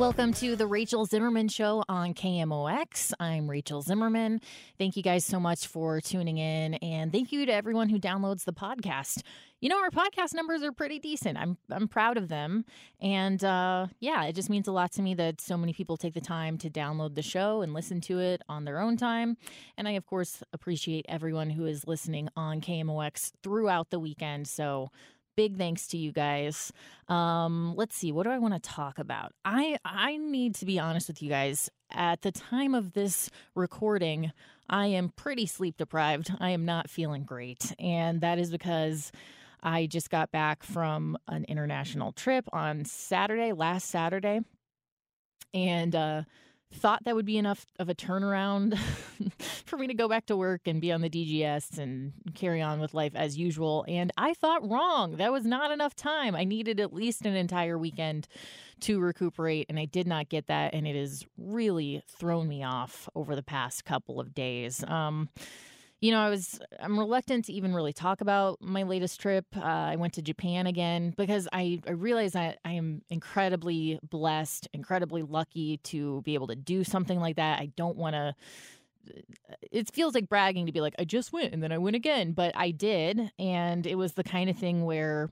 Welcome to the Rachel Zimmerman Show on KMOX. I'm Rachel Zimmerman. Thank you guys so much for tuning in, and thank you to everyone who downloads the podcast. You know, our podcast numbers are pretty decent. I'm I'm proud of them, and uh, yeah, it just means a lot to me that so many people take the time to download the show and listen to it on their own time. And I, of course, appreciate everyone who is listening on KMOX throughout the weekend. So big thanks to you guys. Um, let's see, what do I want to talk about? I I need to be honest with you guys. At the time of this recording, I am pretty sleep deprived. I am not feeling great, and that is because I just got back from an international trip on Saturday, last Saturday, and uh, thought that would be enough of a turnaround for me to go back to work and be on the DGS and carry on with life as usual. And I thought wrong. That was not enough time. I needed at least an entire weekend to recuperate, and I did not get that. And it has really thrown me off over the past couple of days. Um, you know, I was I'm reluctant to even really talk about my latest trip. Uh, I went to Japan again because I, I realize that I am incredibly blessed, incredibly lucky to be able to do something like that. I don't want to. It feels like bragging to be like I just went and then I went again, but I did, and it was the kind of thing where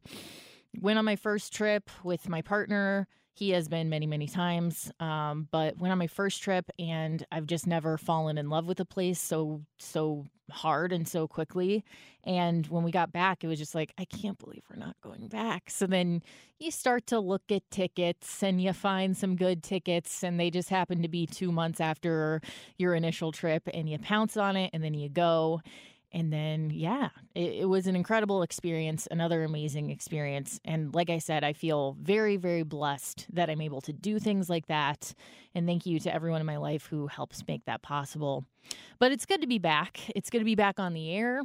went on my first trip with my partner he has been many, many times. Um, but went on my first trip, and I've just never fallen in love with a place so so hard and so quickly. And when we got back, it was just like, I can't believe we're not going back. So then you start to look at tickets and you find some good tickets, and they just happen to be two months after your initial trip, and you pounce on it, and then you go. And then, yeah, it, it, was an incredible experience, another amazing experience. And like I said, I feel very, very blessed that I'm able to do things like that. And thank you to everyone in my life who helps make that possible. But it's good to be back. It's good to be back on the air.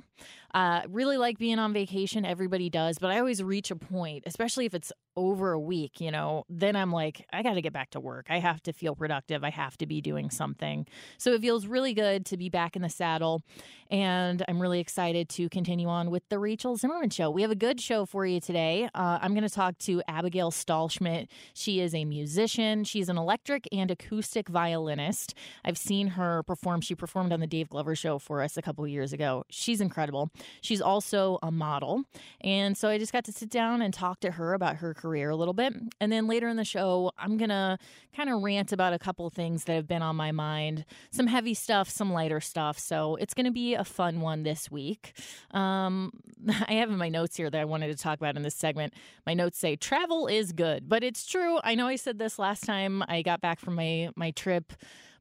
Uh, really like being on vacation. Everybody does. But I always reach a point, especially if it's over a week, you know, then I'm like, I got to get back to work. I have to feel productive. I have to be doing something. So it feels really good to be back in the saddle. And I'm really excited to continue on with the Rachel Zimmerman Show. We have a good show for you today. Uh, I'm going to talk to Abigail Stahlschmidt. She is a musician, she's an electric and acoustic violinist. I've seen her perform. She performed on the Dave Glover Show for us a couple years ago. She's incredible. She's also a model. And so I just got to sit down and talk to her about her career a little bit. And then later in the show, I'm going to kind of rant about a couple things that have been on my mind some heavy stuff, some lighter stuff. So it's going to be a fun one this week. Um, I have in my notes here that I wanted to talk about in this segment. My notes say travel is good, but it's true. I know I said this last time I got back from my, my trip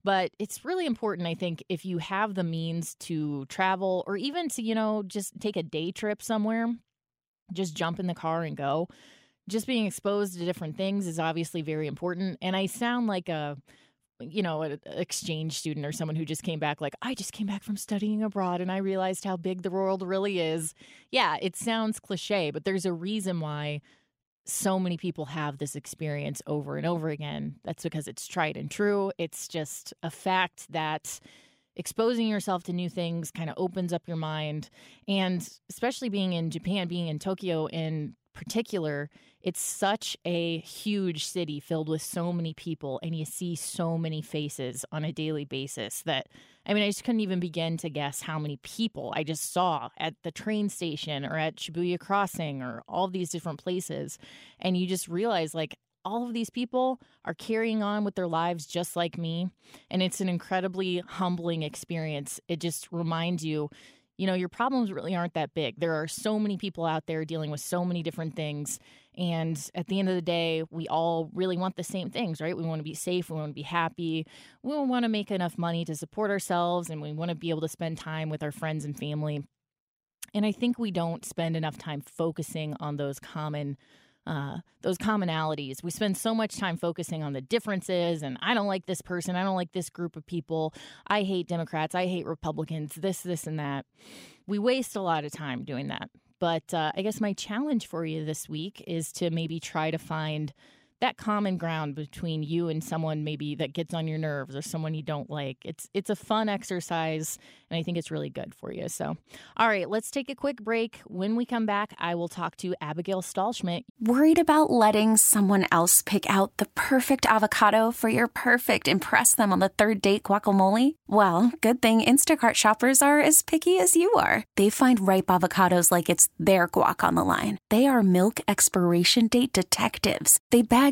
but it's really important i think if you have the means to travel or even to you know just take a day trip somewhere just jump in the car and go just being exposed to different things is obviously very important. And I sound like a you know, an exchange student or someone who just came back like, I just came back from studying abroad and I realized how big the world really is. Yeah, it sounds cliche, but there's a reason why so many people have this experience over and over again. That's because it's tried and true. It's just a fact that exposing yourself to new things kind of opens up your mind. And especially being in Japan, being in Tokyo in particular, it's such a huge city filled with so many people, and you see so many faces on a daily basis that I mean, I just couldn't even begin to guess how many people I just saw at the train station or at Shibuya Crossing or all these different places. And you just realize, like, all of these people are carrying on with their lives just like me. And it's an incredibly humbling experience. It just reminds you, you know, your problems really aren't that big. There are so many people out there dealing with so many different things. And at the end of the day, we all really want the same things, right? We want to be safe, we want to be happy, we want to make enough money to support ourselves, and we want to be able to spend time with our friends and family. And I think we don't spend enough time focusing on those common uh, those commonalities. We spend so much time focusing on the differences, and I don't like this person. I don't like this group of people. I hate Democrats. I hate Republicans. This, this, and that. We waste a lot of time doing that. But uh, I guess my challenge for you this week is to maybe try to find that common ground between you and someone maybe that gets on your nerves or someone you don't like. It's it's a fun exercise and I think it's really good for you. So, all right, let's take a quick break. When we come back, I will talk to Abigail Stahlschmidt. Worried about letting someone else pick out the perfect avocado for your perfect impress them on the third date guacamole? Well, good thing Instacart shoppers are as picky as you are. They find ripe avocados like it's their guac on the line. They are milk expiration date detectives. They bag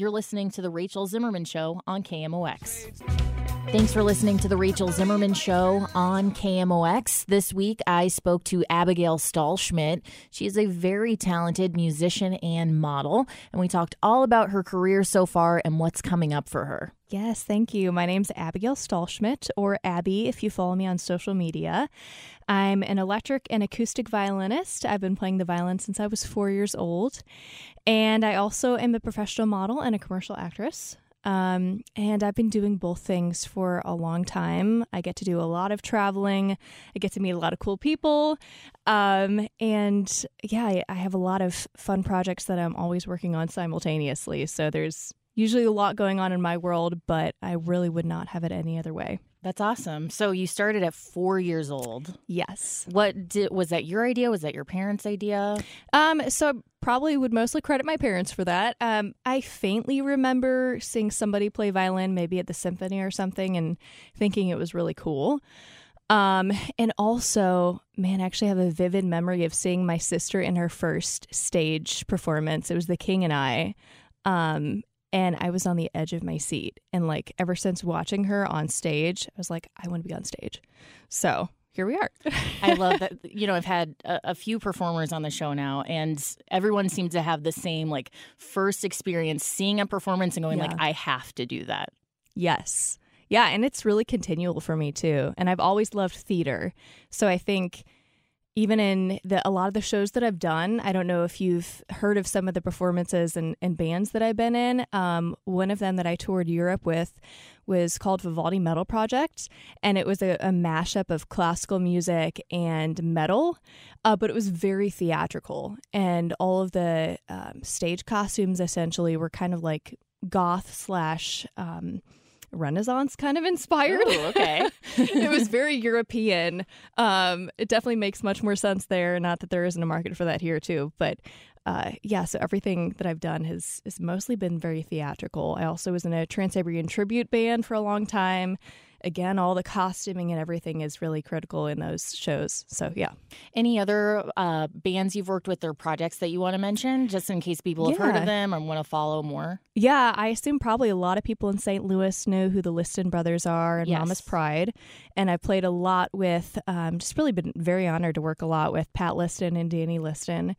You're listening to The Rachel Zimmerman Show on KMOX. Thanks for listening to The Rachel Zimmerman Show on KMOX. This week, I spoke to Abigail Stahlschmidt. She is a very talented musician and model, and we talked all about her career so far and what's coming up for her. Yes, thank you. My name's Abigail Stahlschmidt, or Abby if you follow me on social media. I'm an electric and acoustic violinist. I've been playing the violin since I was four years old. And I also am a professional model and a commercial actress. Um, and I've been doing both things for a long time. I get to do a lot of traveling. I get to meet a lot of cool people. Um, and yeah, I, I have a lot of fun projects that I'm always working on simultaneously. So there's usually a lot going on in my world, but I really would not have it any other way. That's awesome. So you started at four years old. Yes. What did was that your idea? Was that your parents' idea? Um, so I probably would mostly credit my parents for that. Um, I faintly remember seeing somebody play violin, maybe at the symphony or something, and thinking it was really cool. Um, and also, man, I actually have a vivid memory of seeing my sister in her first stage performance. It was The King and I. Um, and I was on the edge of my seat. And like ever since watching her on stage, I was like, I want to be on stage. So here we are. I love that. You know, I've had a, a, few performers on the show now, and everyone seems to have the same like first experience seeing a performance and going yeah. like, I have to do that. Yes. Yeah, and it's really continual for me too. And I've always loved theater. So I think even in the a lot of the shows that I've done, I don't know if you've heard of some of the performances and, and bands that I've been in. Um, one of them that I toured Europe with was called Vivaldi Metal Project, and it was a, a mashup of classical music and metal, uh, but it was very theatrical, and all of the um, stage costumes essentially were kind of like goth slash. Um, Renaissance kind of inspired. Ooh, okay. it was very European. Um, it definitely makes much more sense there. Not that there isn't a market for that here too, but uh, yeah. So everything that I've done has has mostly been very theatrical. I also was in a Trans Siberian tribute band for a long time again, all the costuming and everything is really critical in those shows. So, yeah. Any other uh, bands you've worked with or projects that you want to mention, just in case people have heard of them or want to follow more? Yeah, I assume probably a lot of people in St. Louis know who the Liston brothers are and yes. Mama's Pride. And I played a lot with, um, just really been very honored to work a lot with Pat Liston and Danny Liston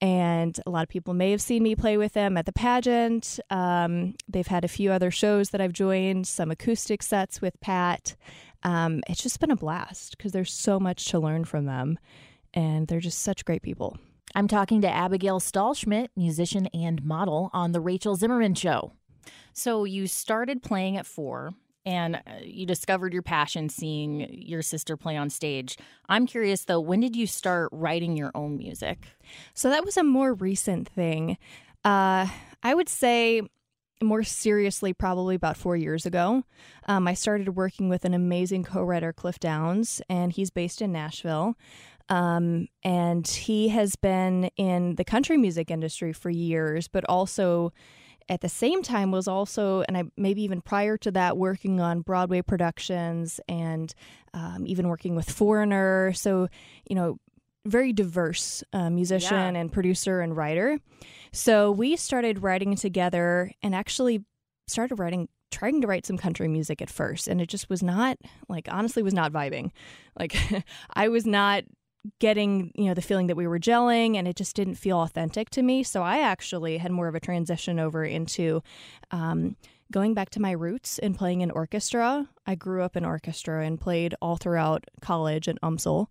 and a lot of people may have seen me play with them at the pageant. Um, they've had a few other shows that I've joined, some acoustic sets with Pat. Um, it's just been a blast because there's so much to learn from them, and they're just such great people. I'm talking to Abigail Stahlschmidt, musician and model, on The Rachel Zimmerman Show. So you started playing at four and uh, you discovered your passion seeing your sister play on stage. I'm curious though, when did you start writing your own music? So that was a more recent thing. Uh, I would say more seriously, probably about four years ago. Um, I started working with an amazing co writer, Cliff Downs, and he's based in Nashville. Um, and he has been in the country music industry for years, but also at the same time was also, and I maybe even prior to that, working on Broadway productions and um, even working with Foreigner. So, you know, very diverse uh, musician yeah. and producer and writer. So we started writing together and actually started writing trying to write some country music at first and it just was not like honestly was not vibing like i was not getting you know the feeling that we were gelling and it just didn't feel authentic to me. So i actually had more of a transition over into um, going back to my roots and playing in orchestra. I grew up in orchestra and played all throughout college at umsl.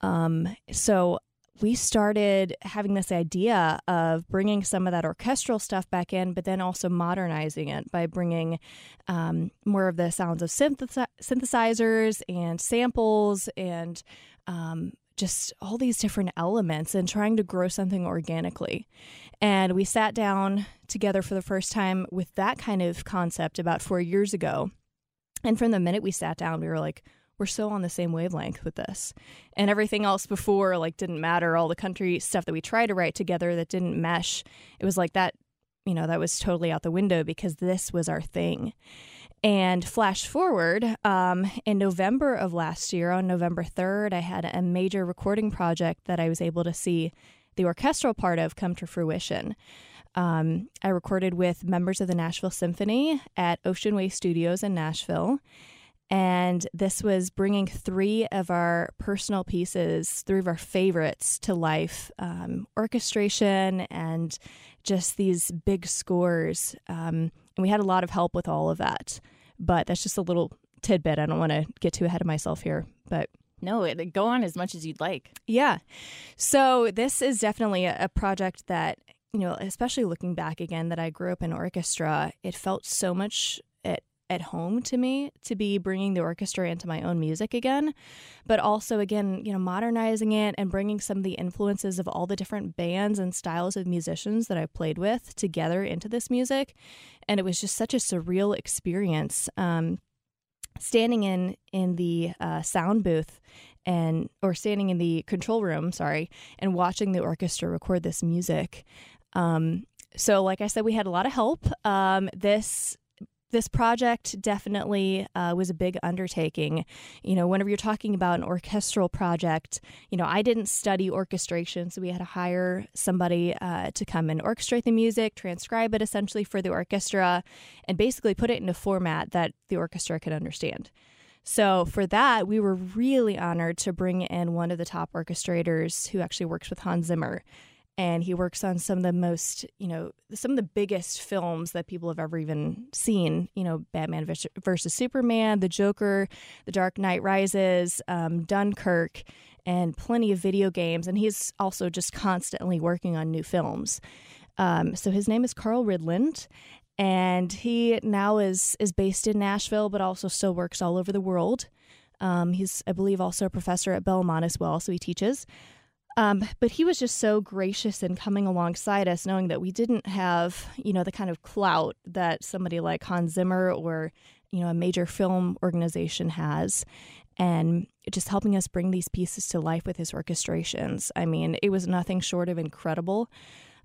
Um, so we started having this idea of bringing some of that orchestral stuff back in, but then also modernizing it by bringing um, more of the sounds of synthesizers and samples and um, just all these different elements and trying to grow something organically. And we sat down together for the first time with that kind of concept about four years ago. And from the minute we sat down, we were like, we're so on the same wavelength with this. And everything else before, like, didn't matter. All the country stuff that we tried to write together that didn't mesh, it was like that, you know, that was totally out the window because this was our thing. And flash forward um, in November of last year, on November 3rd, I had a major recording project that I was able to see the orchestral part of come to fruition. Um, I recorded with members of the Nashville Symphony at Ocean Way Studios in Nashville. And this was bringing three of our personal pieces, three of our favorites to life um, orchestration and just these big scores. Um, and we had a lot of help with all of that. But that's just a little tidbit. I don't want to get too ahead of myself here, but no, go on as much as you'd like. Yeah. So this is definitely a, a project that, you know, especially looking back again, that I grew up in orchestra, it felt so much at home to me to be bringing the orchestra into my own music again, but also again, you know, modernizing it and bringing some of the influences of all the different bands and styles of musicians that I've played with together into this music, and it was just such a surreal experience. Um, standing in in the uh, sound booth and or standing in the control room, sorry, and watching the orchestra record this music. Um, so, like I said, we had a lot of help. Um, this this project definitely uh, was a big undertaking. You know, whenever you're talking about an orchestral project, you know, I didn't study orchestration, so we had to hire somebody uh, to come and orchestrate the music, transcribe it essentially for the orchestra, and basically put it in a format that the orchestra could understand. So, for that, we were really honored to bring in one of the top orchestrators who actually works with Hans Zimmer and he works on some of the most, you know, some of the biggest films that people have ever even seen. You know, Batman versus Superman, The Joker, The Dark Knight Rises, um, Dunkirk, and plenty of video games. And he's also just constantly working on new films. Um, so his name is Carl Rydlund, and he now is is based in Nashville, but also still works all over the world. Um, he's, I believe, also a professor at Belmont as well, so he teaches. Um, but he was just so gracious in coming alongside us, knowing that we didn't have, you know, the kind of clout that somebody like Hans Zimmer or, you know, a major film organization has. And just helping us bring these pieces to life with his orchestrations. I mean, it was nothing short of incredible.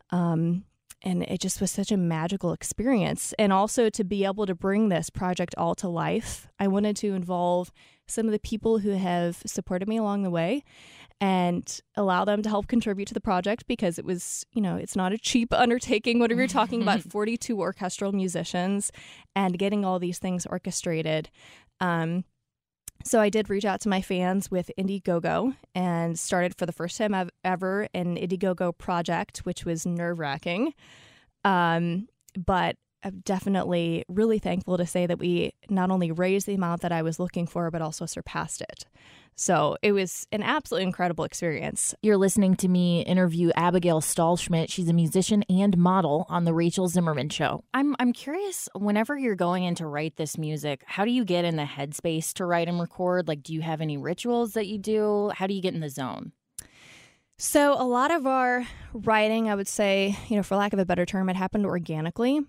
Um, and it just was such a magical experience. And also to be able to bring this project all to life, I wanted to involve some of the people who have supported me along the way and allow them to help contribute to the project because it was, you know, it's not a cheap undertaking. Whatever you're talking about, 42 orchestral musicians and getting all these things orchestrated. Um, so I did reach out to my fans with Indiegogo and started for the first time ever an Indiegogo project, which was nerve wracking. Um, but I'm definitely really thankful to say that we not only raised the amount that I was looking for, but also surpassed it. So it was an absolutely incredible experience. You're listening to me interview Abigail Stahlschmidt. She's a musician and model on the Rachel Zimmerman Show. I'm I'm curious. Whenever you're going in to write this music, how do you get in the headspace to write and record? Like, do you have any rituals that you do? How do you get in the zone? So a lot of our writing, I would say, you know, for lack of a better term, it happened organically.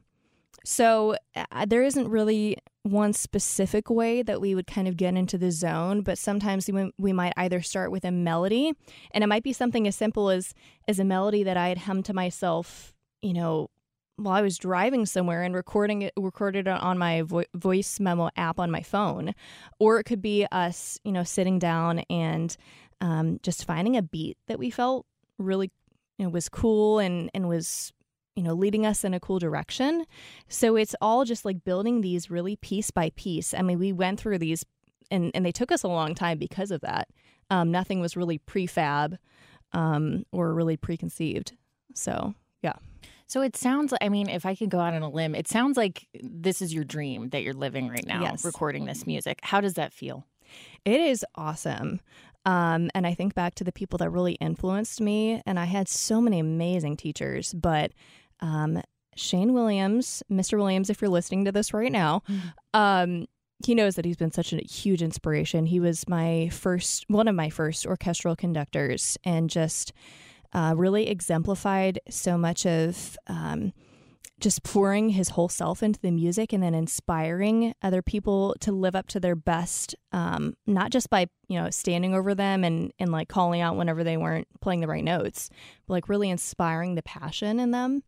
So uh, there isn't really one specific way that we would kind of get into the zone, but sometimes we, we might either start with a melody, and it might be something as simple as as a melody that I had hummed to myself, you know, while I was driving somewhere and recording it, recorded it on my vo- voice memo app on my phone, or it could be us, you know, sitting down and um, just finding a beat that we felt really you know, was cool and and was you know leading us in a cool direction. So it's all just like building these really piece by piece. I mean, we went through these and and they took us a long time because of that. Um, nothing was really prefab um, or really preconceived. So yeah. So it sounds like, I mean, if I could go out on a limb, it sounds like this is your dream that you're living right now, yes. recording this music. How does that feel? It is awesome. Um, and I think back to the people that really influenced me, and I had so many amazing teachers, but um, Shane Williams, Mr. Williams, if you're listening to this right now, mm-hmm. um, he knows that he's been such a huge inspiration. He was my first, one of my first orchestral conductors, and just uh, really exemplified so much of um, just pouring his whole self into the music and then inspiring other people to live up to their best um, not just by you know standing over them and and like calling out whenever they weren't playing the right notes but like really inspiring the passion in them.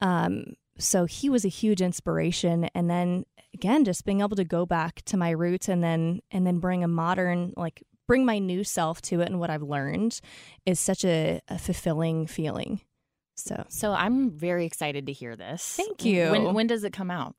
Um, so he was a huge inspiration. And then again just being able to go back to my roots and then and then bring a modern like bring my new self to it and what i've learned is such a, a fulfilling feeling so, so I'm very excited to hear this. Thank you. When when does it come out?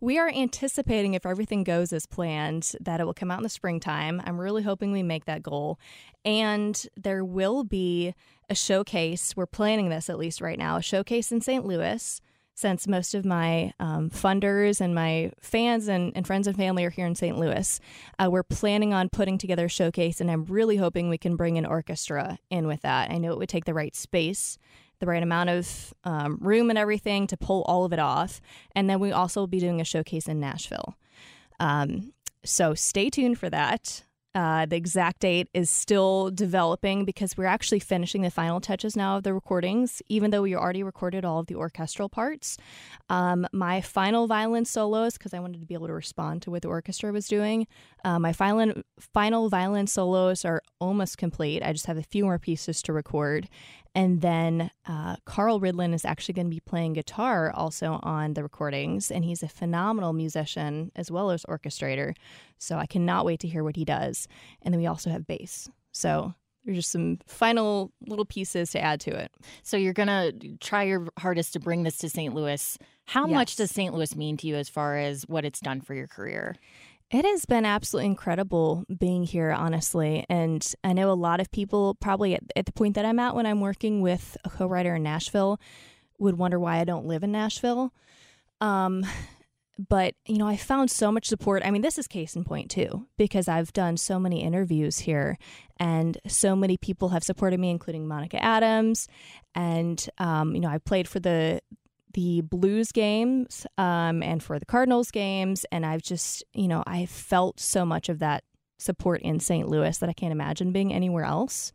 We are anticipating, if everything goes as planned, that it will come out in the springtime. I'm really hoping we make that goal. And there will be a showcase. We're planning this at least right now a showcase in St. Louis, since most of my um, funders and my fans and, and, friends and family are here in St. Louis. Uh, we're planning on putting together a showcase, and I'm really hoping we can bring an orchestra in with that. I know it would take the right space the right amount of um, room and everything to pull all of it off. And then we also will be doing a showcase in Nashville. Um, so stay tuned for that. Uh, the exact date is still developing because we're actually finishing the final touches now of the recordings, even though we already recorded all of the orchestral parts. Um, my final violin solos, because I wanted to be able to respond to what the orchestra was doing, uh, my final, final violin solos are almost complete. I just have a few more pieces to record. And then uh, Carl Rydlund is actually going to be playing guitar also on the recordings, and he's a phenomenal musician as well as orchestrator. So I cannot wait to hear what he does. And then we also have bass. So there's just some final little pieces to add to it. So you're going to try your hardest to bring this to St. Louis. How yes. much does St. Louis mean to you as far as what it's done for your career? It has been absolutely incredible being here, honestly. And I know a lot of people, probably at, at the point that I'm at when I'm working with a co writer in Nashville, would wonder why I don't live in Nashville. Um, but, you know, I found so much support. I mean, this is case in point, too, because I've done so many interviews here and so many people have supported me, including Monica Adams. And, um, you know, I played for the the Blues games um, and for the Cardinals games. And I've just, you know, I felt so much of that support in St. Louis that I can't imagine being anywhere else.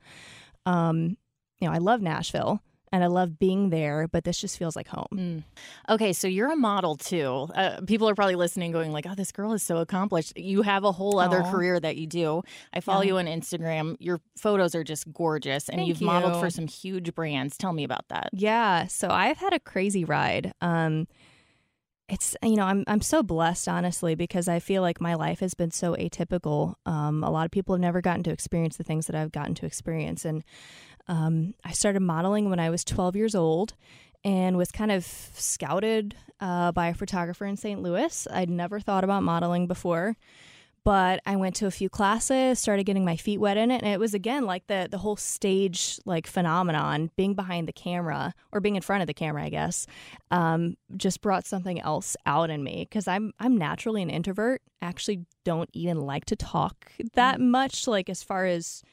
Um, you know, I love Nashville and I love being there, but this just feels like home. Mm. Okay, so you're a model too. Uh, people are probably listening, going like, "Oh, this girl is so accomplished." You have a whole other Aww. career that you do. I follow yeah. you on Instagram. Your photos are just gorgeous, and Thank you've you. modeled for some huge brands. Tell me about that. Yeah, so I've had a crazy ride. Um, it's you know I'm I'm so blessed honestly because I feel like my life has been so atypical. Um, a lot of people have never gotten to experience the things that I've gotten to experience, and um, I started modeling when I was 12 years old and was kind of scouted uh, by a photographer in St. Louis. I'd never thought about modeling before, but I went to a few classes, started getting my feet wet in it, and it was again like the the whole stage like phenomenon, being behind the camera or being in front of the camera, I guess, um, just brought something else out in me because I'm I'm naturally an introvert. Actually, don't even like to talk that mm. much. Like as far as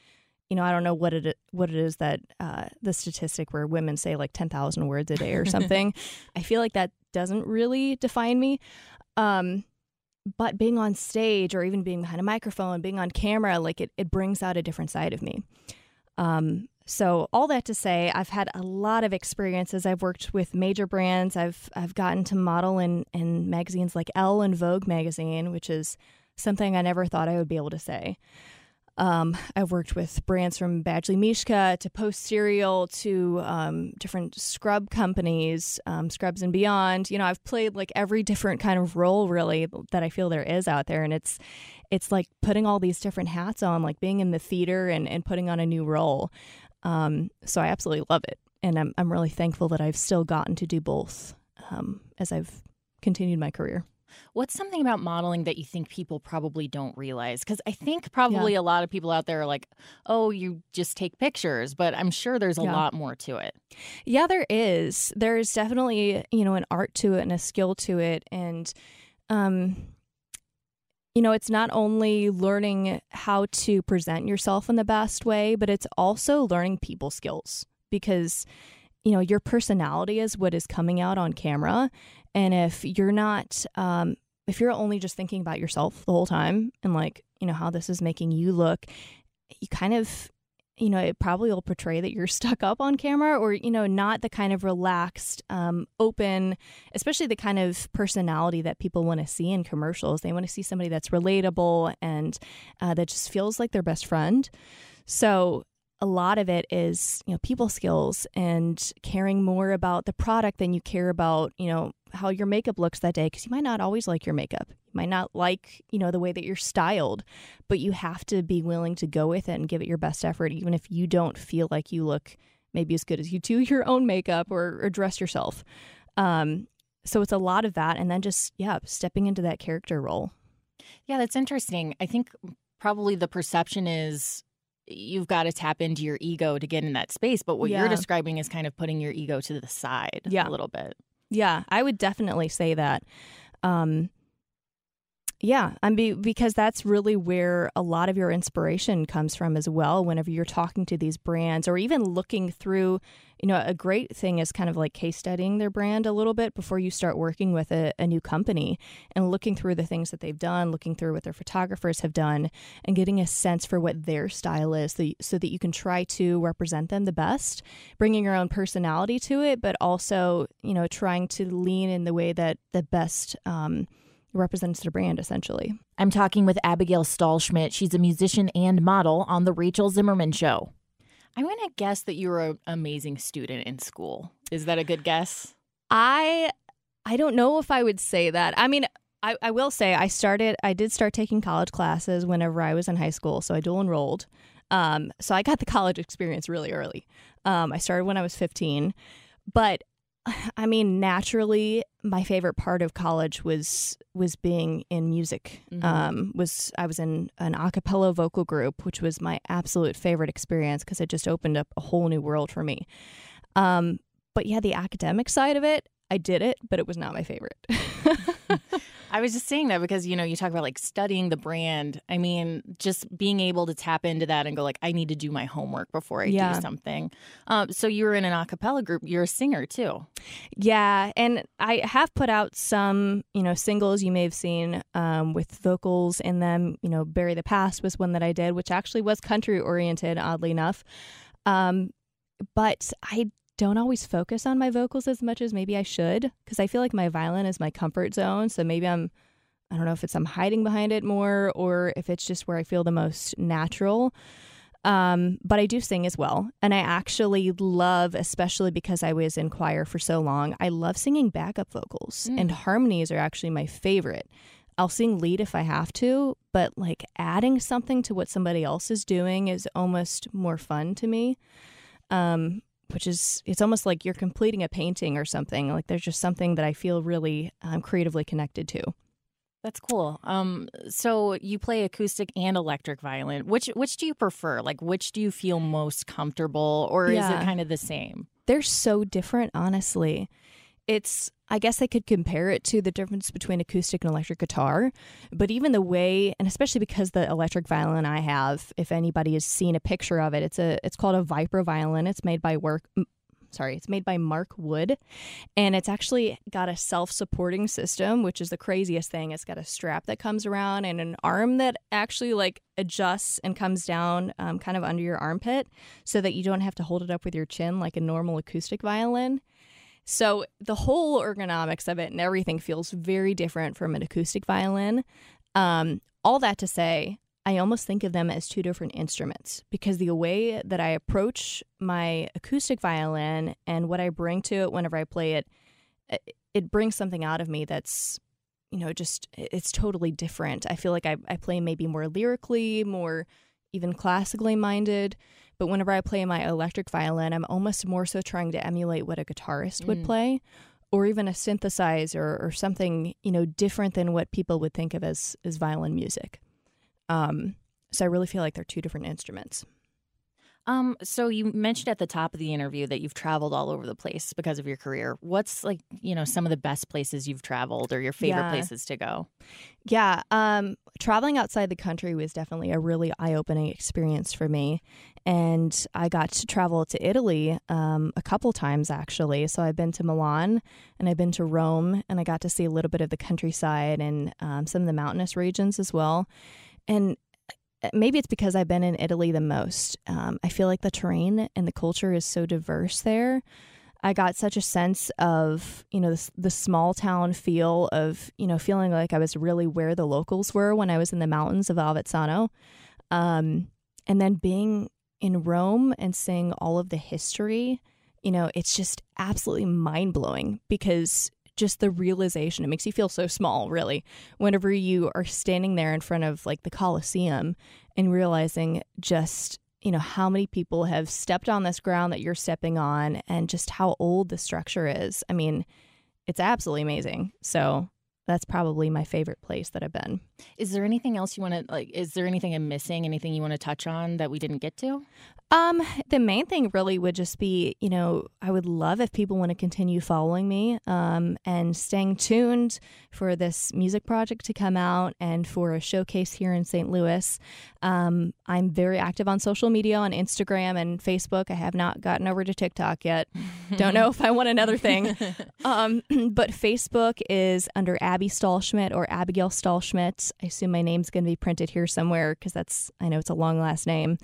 you know, I don't know what it what it is that uh, the statistic where women say like ten thousand words a day or something. I feel like that doesn't really define me. Um, but being on stage or even being behind a microphone, being on camera, like it, it brings out a different side of me. Um, so all that to say, I've had a lot of experiences. I've worked with major brands. I've I've gotten to model in in magazines like Elle and Vogue magazine, which is something I never thought I would be able to say. Um, I've worked with brands from Badgley Mischka to Post Cereal to um, different scrub companies, um, Scrubs and Beyond. You know, I've played like every different kind of role really that I feel there is out there, and it's it's like putting all these different hats on, like being in the theater and, and putting on a new role. Um, so I absolutely love it, and I'm I'm really thankful that I've still gotten to do both um, as I've continued my career. What's something about modeling that you think people probably don't realize? Because I think probably yeah. a lot of people out there are like, oh, you just take pictures, but I'm sure there's a yeah. lot more to it. Yeah, there is. There's definitely, you know, an art to it and a skill to it. And, um, you know, it's not only learning how to present yourself in the best way, but it's also learning people skills because, you know, your personality is what is coming out on camera. And if you're not, um, if you're only just thinking about yourself the whole time and like, you know, how this is making you look, you kind of, you know, it probably will portray that you're stuck up on camera or, you know, not the kind of relaxed, um, open, especially the kind of personality that people want to see in commercials. They want to see somebody that's relatable and uh, that just feels like their best friend. So a lot of it is you know people skills and caring more about the product than you care about you know how your makeup looks that day because you might not always like your makeup. You might not like you know the way that you're styled but you have to be willing to go with it and give it your best effort even if you don't feel like you look maybe as good as you do your own makeup or, or dress yourself. Um, so it's a lot of that and then just yeah stepping into that character role. Yeah that's interesting. I think probably the perception is you've got to tap into your ego to get in that space. But what yeah. you're describing is kind of putting your ego to the side yeah. a little bit. Yeah, I would definitely say that. Um, yeah, I mean, because that's really where a lot of your inspiration comes from as well. Whenever you're talking to these brands, or even looking through, you know, a great thing is kind of like case studying their brand a little bit before you start working with a, a new company and looking through the things that they've done, looking through what their photographers have done, and getting a sense for what their style is so, so that you can try to represent them the best, bringing your own personality to it, but also, you know, trying to lean in the way that the best, um, represents their brand essentially. I'm talking with Abigail Stahlschmidt. She's a musician and model on The Rachel Zimmerman Show. I'm going to guess that you were an amazing student in school. Is that a good guess? I I don't know if I would say that. I mean, I, I will say I started I did start taking college classes whenever I was in high school, so I dual enrolled. Um, so I got the college experience really early. Um, I started when I was 15, but I mean, naturally, my favorite part of college was was being in music. Mm-hmm. Um, was I was in an a cappella vocal group, which was my absolute favorite experience because it just opened up a whole new world for me. Um, but yeah, the academic side of it, I did it, but it was not my favorite. I was just saying that because you know you talk about like studying the brand. I mean, just being able to tap into that and go like, I need to do my homework before I yeah. do something. Um, so you were in an a cappella group. You're a singer too. Yeah, and I have put out some you know singles you may have seen um, with vocals in them. You know, "Bury the Past" was one that I did, which actually was country oriented, oddly enough. Um, but I don't always focus on my vocals as much as maybe I should because I feel like my violin is my comfort zone. So maybe I'm, I don't know if it's I'm hiding behind it more or if it's just where I feel the most natural. Um, but I do sing as well. And I actually love, especially because I was in choir for so long, I love singing backup vocals, mm. and harmonies are actually my favorite. I'll sing lead if I have to, but like adding something to what somebody else is doing is almost more fun to me. Um, which is it's almost like you're completing a painting or something. Like there's just something that I feel really um, creatively connected to. That's cool. Um, so you play acoustic and electric violin. Which which do you prefer? Like, which do you feel most comfortable, or is it kind of the same? They're so different, honestly. It's, I guess I could compare it to the difference between acoustic and electric guitar, but even the way, and especially because the electric violin I have, if anybody has seen a picture of it, it's a, it's called a Viper violin. It's made by work. Sorry, it's made by Mark Wood, and it's actually got a self-supporting system, which is the craziest thing. It's got a strap that comes around and an arm that actually like adjusts and comes down, um, kind of under your armpit, so that you don't have to hold it up with your chin like a normal acoustic violin. So the whole ergonomics of it and everything feels very different from an acoustic violin. Um, all that to say, I almost think of them as two different instruments because the way that I approach my acoustic violin and what I bring to it whenever I play it, it- brings something out of me that's, you know, just it's totally different. I feel like I, I play maybe more lyrically, more even classically minded. But whenever I play my electric violin, I'm almost more so trying to emulate what a guitarist would Mm. play or even a synthesizer or something, you know, different than what people would think of as as violin music. Um, so I really feel like they're two different instruments. Um, so you mentioned at the top of the interview that you've traveled all over the place because of your career. What's like, you know, some of the best places you've traveled or your favorite Yeah. places to go? Yeah, um, traveling outside the country was definitely a really eye opening experience for me. And I got to travel to Italy um, a couple times actually. So I've been to Milan and I've been to Rome and I got to see a little bit of the countryside and um, some of the mountainous regions as well. And uh, maybe it's because I've been in Italy the most. Um, I feel like the terrain and the culture is so diverse there. I got such a sense of, you know, the, the small town feel of, you know, feeling like I was really where the locals were when I was in the mountains of Avezzano. Um, and then being in Rome and seeing all of the history, you know, it's just absolutely mind blowing because just the realization, it makes you feel so small, really, whenever you are standing there in front of like the Colosseum and realizing just you know how many people have stepped on this ground that you're stepping on and just how old the structure is. I mean it's absolutely amazing. So that's probably my favorite place that i've been Is there anything else you want to like? Is there anything I'm missing? Anything you want to touch on that we didn't get to? um the main thing really would just be you know i would love if people want to continue following me um and staying tuned for this music project to come out and for a showcase here in st louis um i'm very active on social media on instagram and facebook i have not gotten over to tiktok yet don't know if i want another thing um, but Facebook is under Abby Stahlschmidt or Abigail Stahlschmidt. I assume my name's going to be printed here somewhere because that's I know it's a long last name,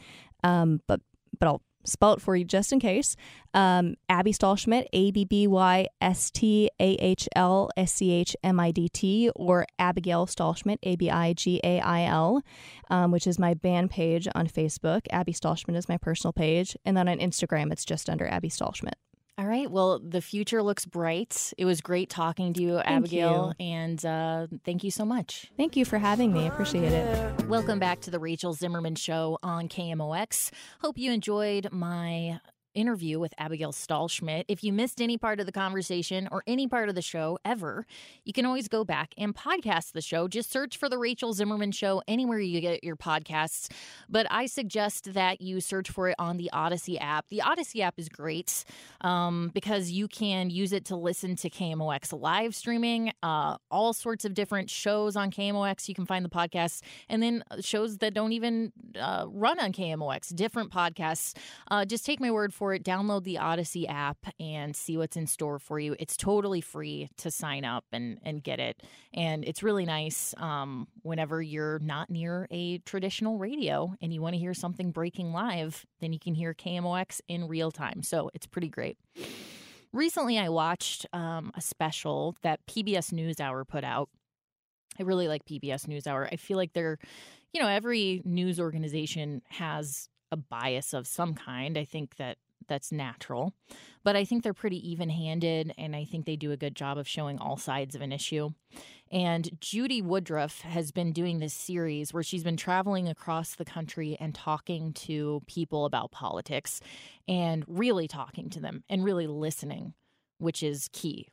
um, but but I'll spell it for you just in case. Um, Abby Stahlschmidt, A B B Y S T A H L S C H M I D T, or Abigail Stahlschmidt, A B I G A I L, um, which is my band page on Facebook. Abby Stahlschmidt is my personal page, and then on Instagram it's just under Abby Stahlschmidt. All right. Well, the future looks bright. It was great talking to you, Abigail, and uh, thank you so much. Thank you for having me. I appreciate it. Welcome back to the Rachel Zimmerman Show on KMOX. Hope you enjoyed my interview with Abigail Stahlschmidt. If you missed any part of the conversation or any part of the show ever, you can always go back and podcast the show. Just search for the Rachel Zimmerman Show anywhere you get your podcasts. But I suggest that you search for it on the Odyssey app. The Odyssey app is great um, because you can use it to listen to KMOX live streaming, uh, all sorts of different shows on KMOX. You can find the podcasts, and then shows that don't even uh, run on KMOX, different podcasts. Uh, just take my word for it. Download the Odyssey app and see what's in store for you. It's totally free to sign up and, and get it. And it's really nice um, whenever you're not near a traditional radio and you want to hear something breaking live, then you can hear KMOX in real time. So it's pretty great. Recently, I watched um, a special that PBS NewsHour put out. I really like PBS NewsHour. I feel like they're, you know, every news organization has a bias of some kind. I think that that's natural, but I think they're pretty even handed and I think they do a good job of showing all sides of an issue. And Judy Woodruff has been doing this series where she's been traveling across the country and talking to people about politics and really talking to them and really listening, which is key.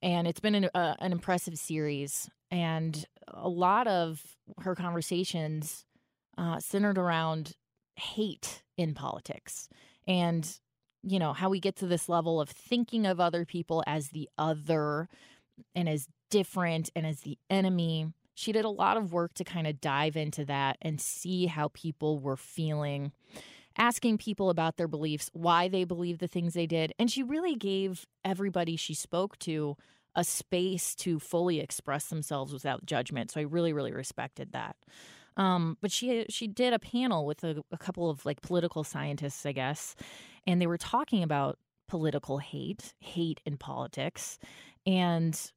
And it's been an, uh, an impressive series. and a lot of her conversations uh, centered around hate in politics and you know how we get to this level of thinking of other people as the other and as different and as the enemy. She did a lot of work to kind of dive into that and see how people were feeling asking people about their beliefs why they believe the things they did and she really gave everybody she spoke to a space to fully express themselves without judgment so i really really respected that um, but she she did a panel with a, a couple of like political scientists, I guess, and they were talking about political hate, hate in politics, and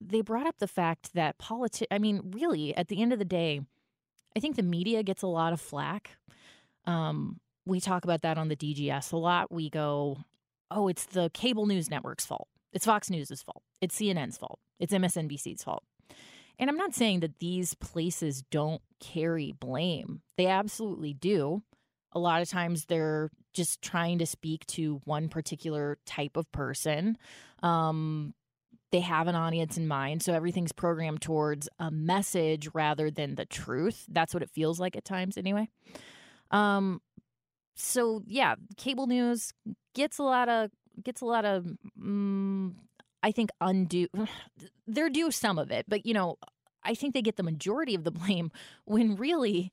they brought up the fact that politics. I mean, really, at the end of the day, I think the media gets a lot of flack. Um, we talk about that on the DGS a lot. We go, oh, it's the cable news network's fault. It's Fox News' fault. It's CNN's fault. It's MSNBC's fault. And I'm not saying that these places don't carry blame, they absolutely do. A lot of times they're just trying to speak to one particular type of person. Um, they have an audience in mind. So everything's programmed towards a message rather than the truth. That's what it feels like at times, anyway. Um, so yeah, cable news gets a lot of gets a lot of mm, I think undue, they're due some of it, but you know, I think they get the majority of the blame when really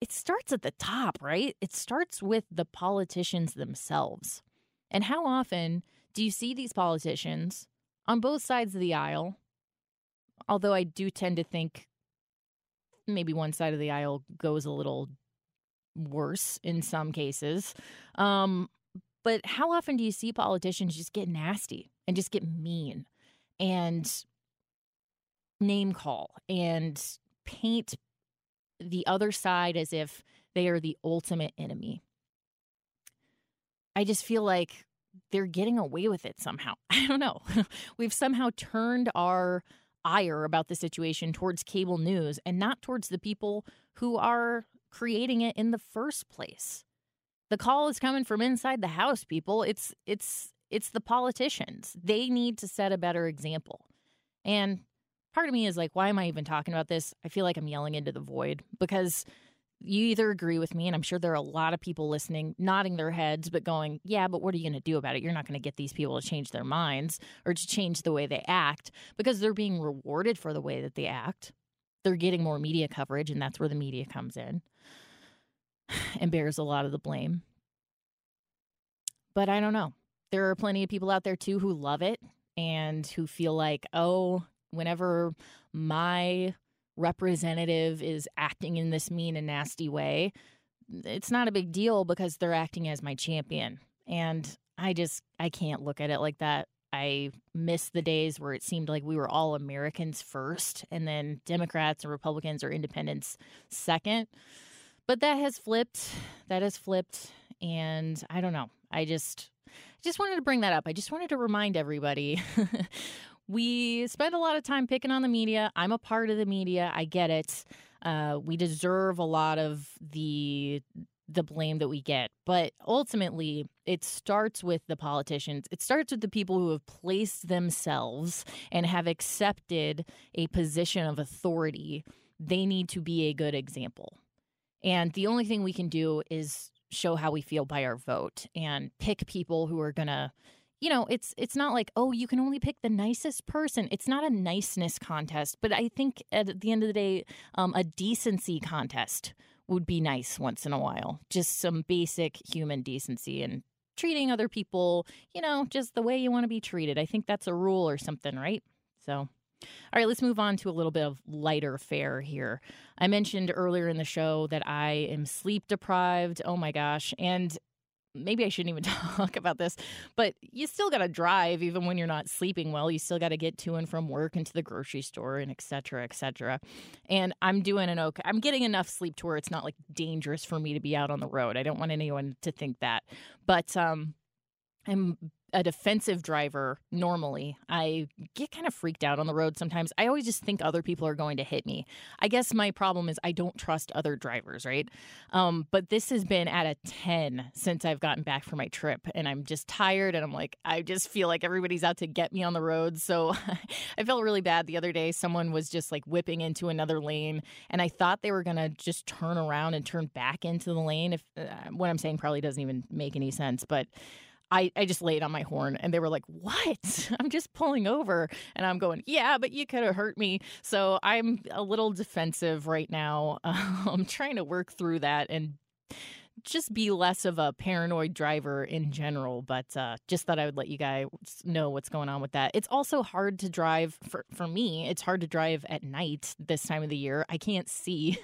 it starts at the top, right? It starts with the politicians themselves. And how often do you see these politicians on both sides of the aisle? Although I do tend to think maybe one side of the aisle goes a little worse in some cases. Um, but how often do you see politicians just get nasty and just get mean and name call and paint the other side as if they are the ultimate enemy? I just feel like they're getting away with it somehow. I don't know. We've somehow turned our ire about the situation towards cable news and not towards the people who are creating it in the first place. The call is coming from inside the house, people. It's it's it's the politicians. They need to set a better example. And part of me is like, why am I even talking about this? I feel like I'm yelling into the void because you either agree with me, and I'm sure there are a lot of people listening, nodding their heads, but going, yeah, but what are you going to do about it? You're not going to get these people to change their minds or to change the way they act because they're being rewarded for the way that they act. They're getting more media coverage, and that's where the media comes in and bears a lot of the blame. But I don't know. There are plenty of people out there too who love it and who feel like, oh, whenever my representative is acting in this mean and nasty way, it's not a big deal because they're acting as my champion. And I just, I can't look at it like that. I miss the days where it seemed like we were all Americans first and then Democrats and Republicans or independents second. But that has flipped. That has flipped. And I don't know. I just just wanted to bring that up. I just wanted to remind everybody. we spend a lot of time picking on the media. I'm a part of the media. I get it. Uh, we deserve a lot of the the blame that we get. But ultimately, it starts with the politicians. It starts with the people who have placed themselves and have accepted a position of authority. They need to be a good example. And the only thing we can do is show how we feel by our vote and pick people who are going to you know it's it's not like oh you can only pick the nicest person. It's not a niceness contest but i think at the end of the day um, a decency contest would be nice once in a while. Just some basic human decency and treating other people you know just the way you want to be treated. I think that's a rule or something right? So all right, let's move on to a little bit of lighter fare here. I mentioned earlier in the show that I am sleep deprived. Oh my gosh. And maybe I shouldn't even talk about this, but you still got to drive even when you're not sleeping well. You still got to get to and from work and to the grocery store and et cetera, et cetera. And I'm doing an okay, I'm getting enough sleep to where it's not like dangerous for me to be out on the road. I don't want anyone to think that. But, um, I'm a defensive driver normally. I get kind of freaked out on the road sometimes. I always just think other people are going to hit me. I guess my problem is I don't trust other drivers, right? Um, but this has been at a 10 since I've gotten back from my trip, and I'm just tired and I'm like, I just feel like everybody's out to get me on the road. So I felt really bad the other day. Someone was just like whipping into another lane, and I thought they were going to just turn around and turn back into the lane. If uh, what I'm saying probably doesn't even make any sense, but I, I just laid on my horn and they were like, What? I'm just pulling over. And I'm going, Yeah, but you could have hurt me. So I'm a little defensive right now. I'm trying to work through that and just be less of a paranoid driver in general. But uh, just thought I would let you guys know what's going on with that. It's also hard to drive for for me. It's hard to drive at night this time of the year. I can't see.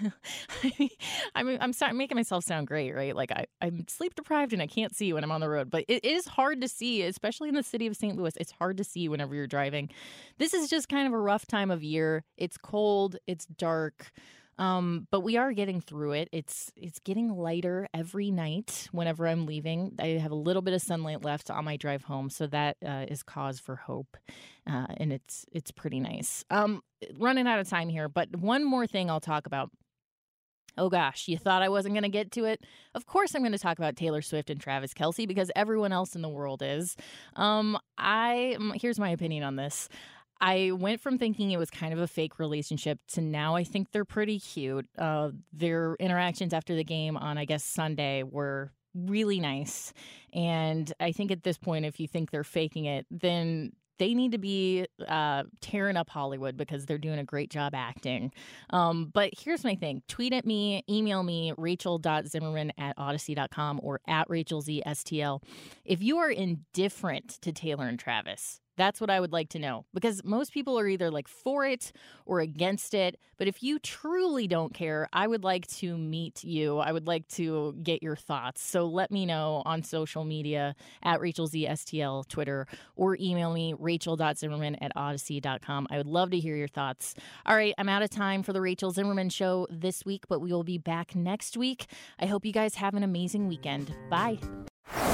I mean, I'm sorry, making myself sound great, right? Like I, I'm sleep deprived and I can't see when I'm on the road. But it is hard to see, especially in the city of St. Louis. It's hard to see whenever you're driving. This is just kind of a rough time of year. It's cold. It's dark. Um, but we are getting through it. It's it's getting lighter every night whenever I'm leaving. I have a little bit of sunlight left on my drive home, so that uh, is cause for hope, uh, and it's it's pretty nice. Um, running out of time here, but one more thing I'll talk about. Oh gosh, you thought I wasn't going to get to it? Of course, I'm going to talk about Taylor Swift and Travis Kelce because everyone else in the world is. Um, I here's my opinion on this. I went from thinking it was kind of a fake relationship to now I think they're pretty cute. Uh, their interactions after the game on, I guess, Sunday were really nice. And I think at this point, if you think they're faking it, then they need to be uh, tearing up Hollywood because they're doing a great job acting. Um, but here's my thing tweet at me, email me, rachel.zimmerman at audacy.com or at rachelzstl. If you are indifferent to Taylor and Travis, that's what I would like to know because most people are either like for it or against it. But if you truly don't care, I would like to meet you. I would like to get your thoughts. So let me know on social media at Rachel Z STL Twitter or email me rachel.zimmerman at audacy.com. I would love to hear your thoughts. All right, I'm out of time for the Rachel Zimmerman show this week, but we will be back next week. I hope you guys have an amazing weekend. Bye.